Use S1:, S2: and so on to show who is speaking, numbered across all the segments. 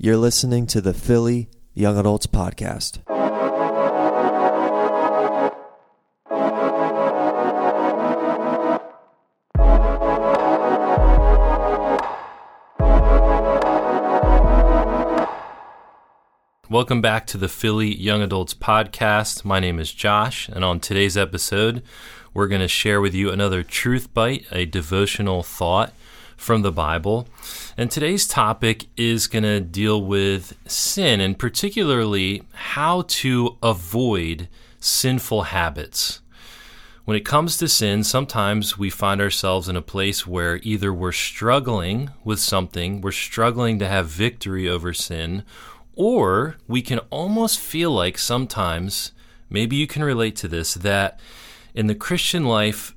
S1: You're listening to the Philly Young Adults Podcast.
S2: Welcome back to the Philly Young Adults Podcast. My name is Josh, and on today's episode, we're going to share with you another truth bite, a devotional thought from the Bible. And today's topic is going to deal with sin, and particularly how to avoid sinful habits. When it comes to sin, sometimes we find ourselves in a place where either we're struggling with something, we're struggling to have victory over sin, or we can almost feel like sometimes, maybe you can relate to this, that in the Christian life,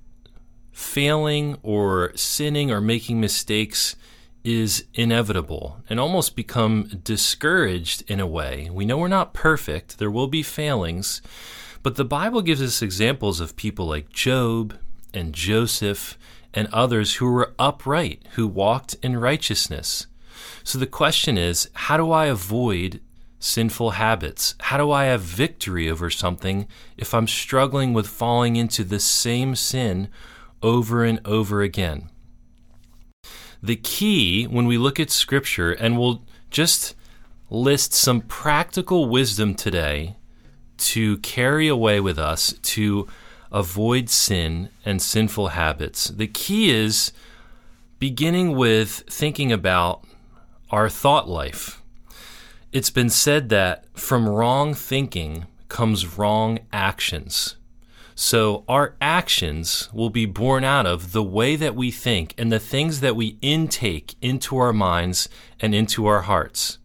S2: failing or sinning or making mistakes is inevitable and almost become discouraged in a way. We know we're not perfect, there will be failings, but the Bible gives us examples of people like Job and Joseph and others who were upright, who walked in righteousness. So the question is how do I avoid sinful habits? How do I have victory over something if I'm struggling with falling into the same sin over and over again? The key when we look at Scripture, and we'll just list some practical wisdom today to carry away with us to avoid sin and sinful habits. The key is beginning with thinking about our thought life. It's been said that from wrong thinking comes wrong actions. So our actions will be born out of the way that we think and the things that we intake into our minds and into our hearts.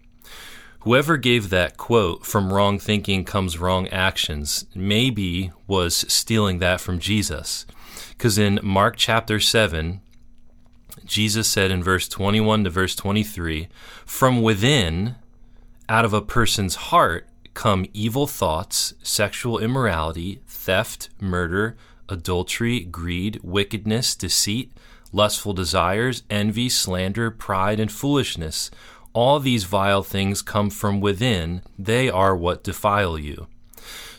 S2: Whoever gave that quote, from wrong thinking comes wrong actions, maybe was stealing that from Jesus. Because in Mark chapter 7, Jesus said in verse 21 to verse 23 From within, out of a person's heart, come evil thoughts, sexual immorality, theft, murder, adultery, greed, wickedness, deceit, lustful desires, envy, slander, pride, and foolishness. All these vile things come from within, they are what defile you.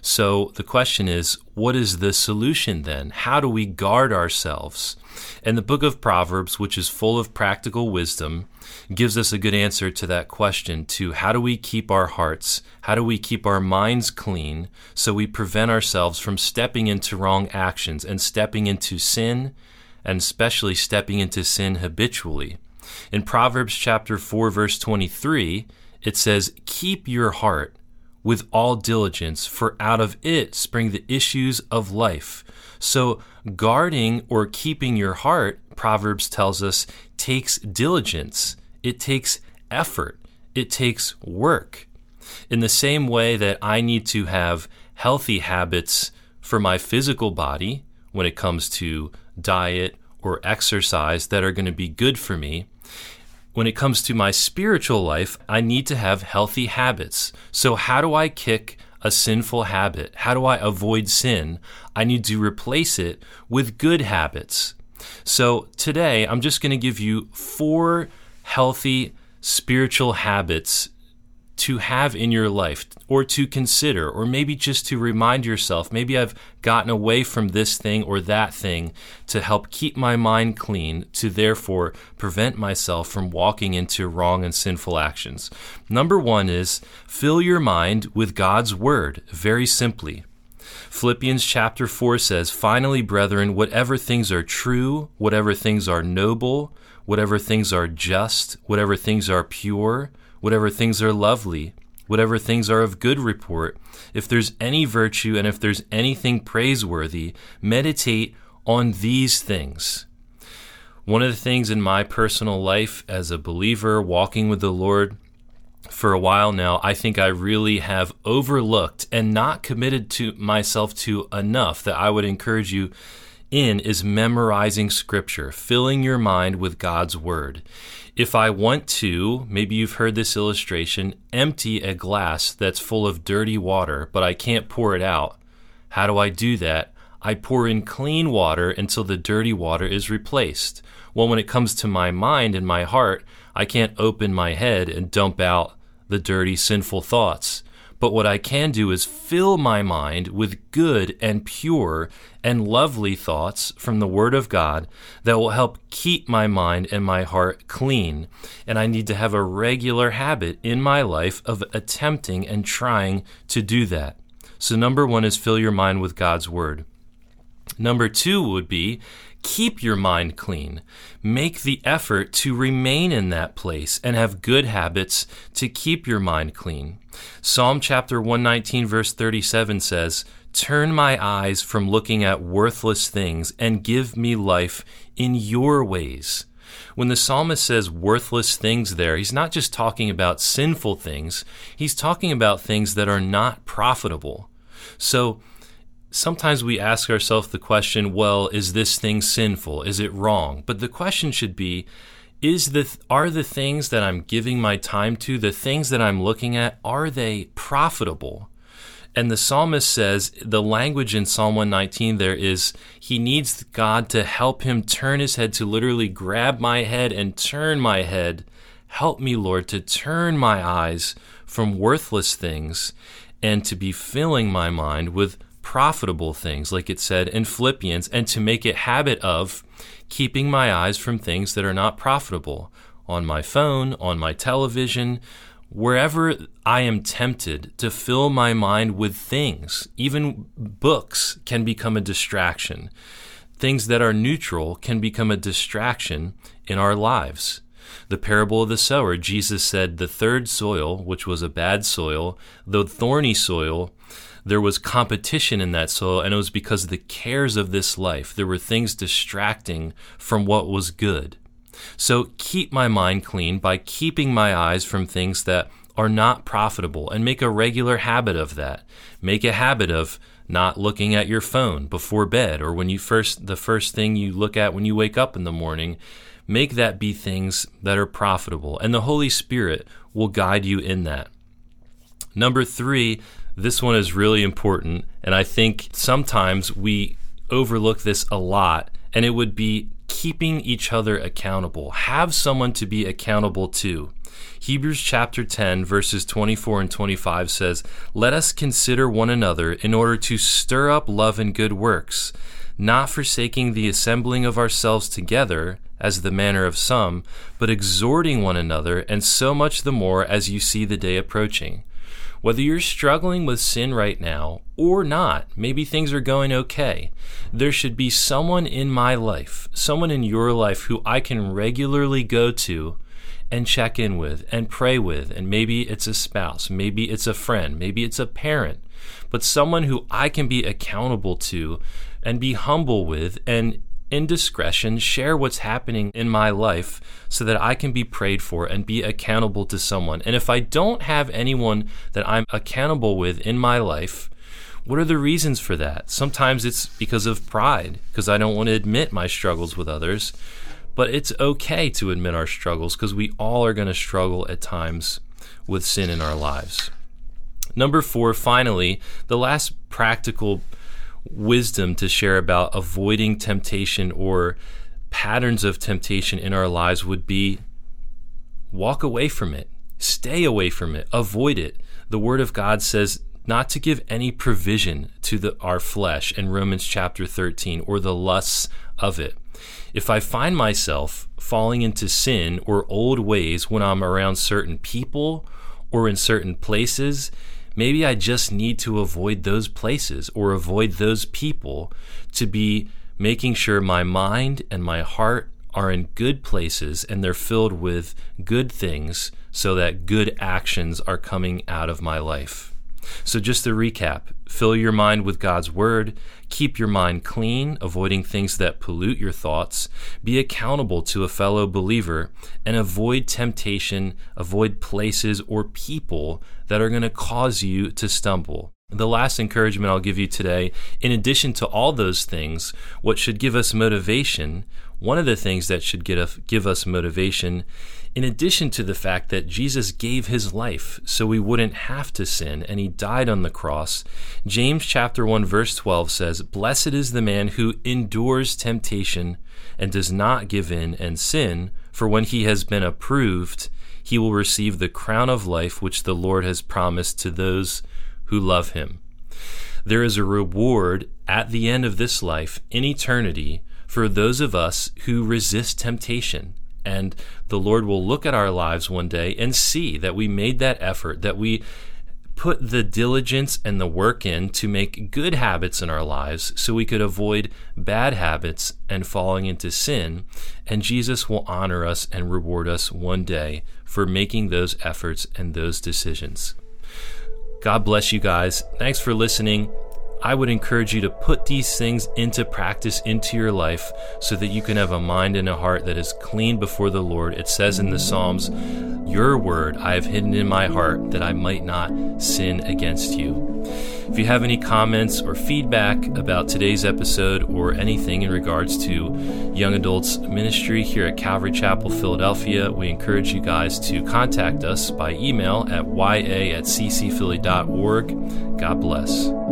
S2: So the question is, what is the solution then? How do we guard ourselves? And the book of Proverbs, which is full of practical wisdom, gives us a good answer to that question to how do we keep our hearts, how do we keep our minds clean so we prevent ourselves from stepping into wrong actions and stepping into sin and especially stepping into sin habitually. In Proverbs chapter 4 verse 23, it says, "Keep your heart with all diligence, for out of it spring the issues of life. So, guarding or keeping your heart, Proverbs tells us, takes diligence, it takes effort, it takes work. In the same way that I need to have healthy habits for my physical body when it comes to diet or exercise that are going to be good for me, when it comes to my spiritual life, I need to have healthy habits. So, how do I kick a sinful habit? How do I avoid sin? I need to replace it with good habits. So, today I'm just going to give you four healthy spiritual habits to have in your life or to consider, or maybe just to remind yourself maybe I've gotten away from this thing or that thing to help keep my mind clean, to therefore prevent myself from walking into wrong and sinful actions. Number one is fill your mind with God's Word, very simply. Philippians chapter 4 says, Finally, brethren, whatever things are true, whatever things are noble, whatever things are just, whatever things are pure, whatever things are lovely, whatever things are of good report, if there's any virtue and if there's anything praiseworthy, meditate on these things. One of the things in my personal life as a believer walking with the Lord for a while now, I think I really have overlooked and not committed to myself to enough that I would encourage you in is memorizing scripture, filling your mind with God's word. If I want to, maybe you've heard this illustration, empty a glass that's full of dirty water, but I can't pour it out. How do I do that? I pour in clean water until the dirty water is replaced. Well, when it comes to my mind and my heart, I can't open my head and dump out the dirty, sinful thoughts. But what I can do is fill my mind with good and pure and lovely thoughts from the Word of God that will help keep my mind and my heart clean. And I need to have a regular habit in my life of attempting and trying to do that. So, number one is fill your mind with God's Word. Number two would be keep your mind clean. Make the effort to remain in that place and have good habits to keep your mind clean. Psalm chapter 119, verse 37 says, Turn my eyes from looking at worthless things and give me life in your ways. When the psalmist says worthless things there, he's not just talking about sinful things, he's talking about things that are not profitable. So, sometimes we ask ourselves the question, well, is this thing sinful? Is it wrong? But the question should be, is the are the things that I'm giving my time to, the things that I'm looking at, are they profitable? And the psalmist says the language in Psalm 119 there is he needs God to help him turn his head to literally grab my head and turn my head. Help me, Lord, to turn my eyes from worthless things and to be filling my mind with profitable things, like it said in Philippians, and to make it habit of keeping my eyes from things that are not profitable on my phone, on my television, wherever I am tempted to fill my mind with things. Even books can become a distraction. Things that are neutral can become a distraction in our lives. The parable of the sower, Jesus said, the third soil, which was a bad soil, the thorny soil, there was competition in that soul, and it was because of the cares of this life. There were things distracting from what was good. So keep my mind clean by keeping my eyes from things that are not profitable and make a regular habit of that. Make a habit of not looking at your phone before bed or when you first the first thing you look at when you wake up in the morning. Make that be things that are profitable and the Holy Spirit will guide you in that. Number 3, this one is really important, and I think sometimes we overlook this a lot, and it would be keeping each other accountable. Have someone to be accountable to. Hebrews chapter 10, verses 24 and 25 says, Let us consider one another in order to stir up love and good works, not forsaking the assembling of ourselves together, as the manner of some, but exhorting one another, and so much the more as you see the day approaching. Whether you're struggling with sin right now or not, maybe things are going okay, there should be someone in my life, someone in your life who I can regularly go to and check in with and pray with. And maybe it's a spouse, maybe it's a friend, maybe it's a parent, but someone who I can be accountable to and be humble with and indiscretion, share what's happening in my life so that I can be prayed for and be accountable to someone. And if I don't have anyone that I'm accountable with in my life, what are the reasons for that? Sometimes it's because of pride, because I don't want to admit my struggles with others. But it's okay to admit our struggles because we all are going to struggle at times with sin in our lives. Number four, finally, the last practical wisdom to share about avoiding temptation or patterns of temptation in our lives would be walk away from it, stay away from it, avoid it. The Word of God says not to give any provision to the, our flesh in Romans chapter 13 or the lusts of it. If I find myself falling into sin or old ways when I'm around certain people or in certain places, maybe I just need to avoid those places or avoid those people to be making sure my mind and my heart are in good places and they're filled with good things so that good actions are coming out of my life. So, just to recap. Fill your mind with God's Word, keep your mind clean, avoiding things that pollute your thoughts, be accountable to a fellow believer, and avoid temptation, avoid places or people that are going to cause you to stumble. The last encouragement I'll give you today, in addition to all those things, what should give us motivation, one of the things that should give us motivation in addition to the fact that Jesus gave his life so we wouldn't have to sin and he died on the cross, James chapter 1 verse 12 says, "Blessed is the man who endures temptation and does not give in and sin, for when he has been approved, he will receive the crown of life which the Lord has promised to those who love him. There is a reward at the end of this life in eternity for those of us who resist temptation. And the Lord will look at our lives one day and see that we made that effort, that we put the diligence and the work in to make good habits in our lives so we could avoid bad habits and falling into sin. And Jesus will honor us and reward us one day for making those efforts and those decisions. God bless you guys. Thanks for listening. I would encourage you to put these things into practice into your life so that you can have a mind and a heart that is clean before the Lord. It says in the Psalms, Your word I have hidden in my heart that I might not sin against you. If you have any comments or feedback about today's episode or anything in regards to young adults ministry here at Calvary Chapel, Philadelphia, we encourage you guys to contact us by email at ya at ccphilly.org. God bless.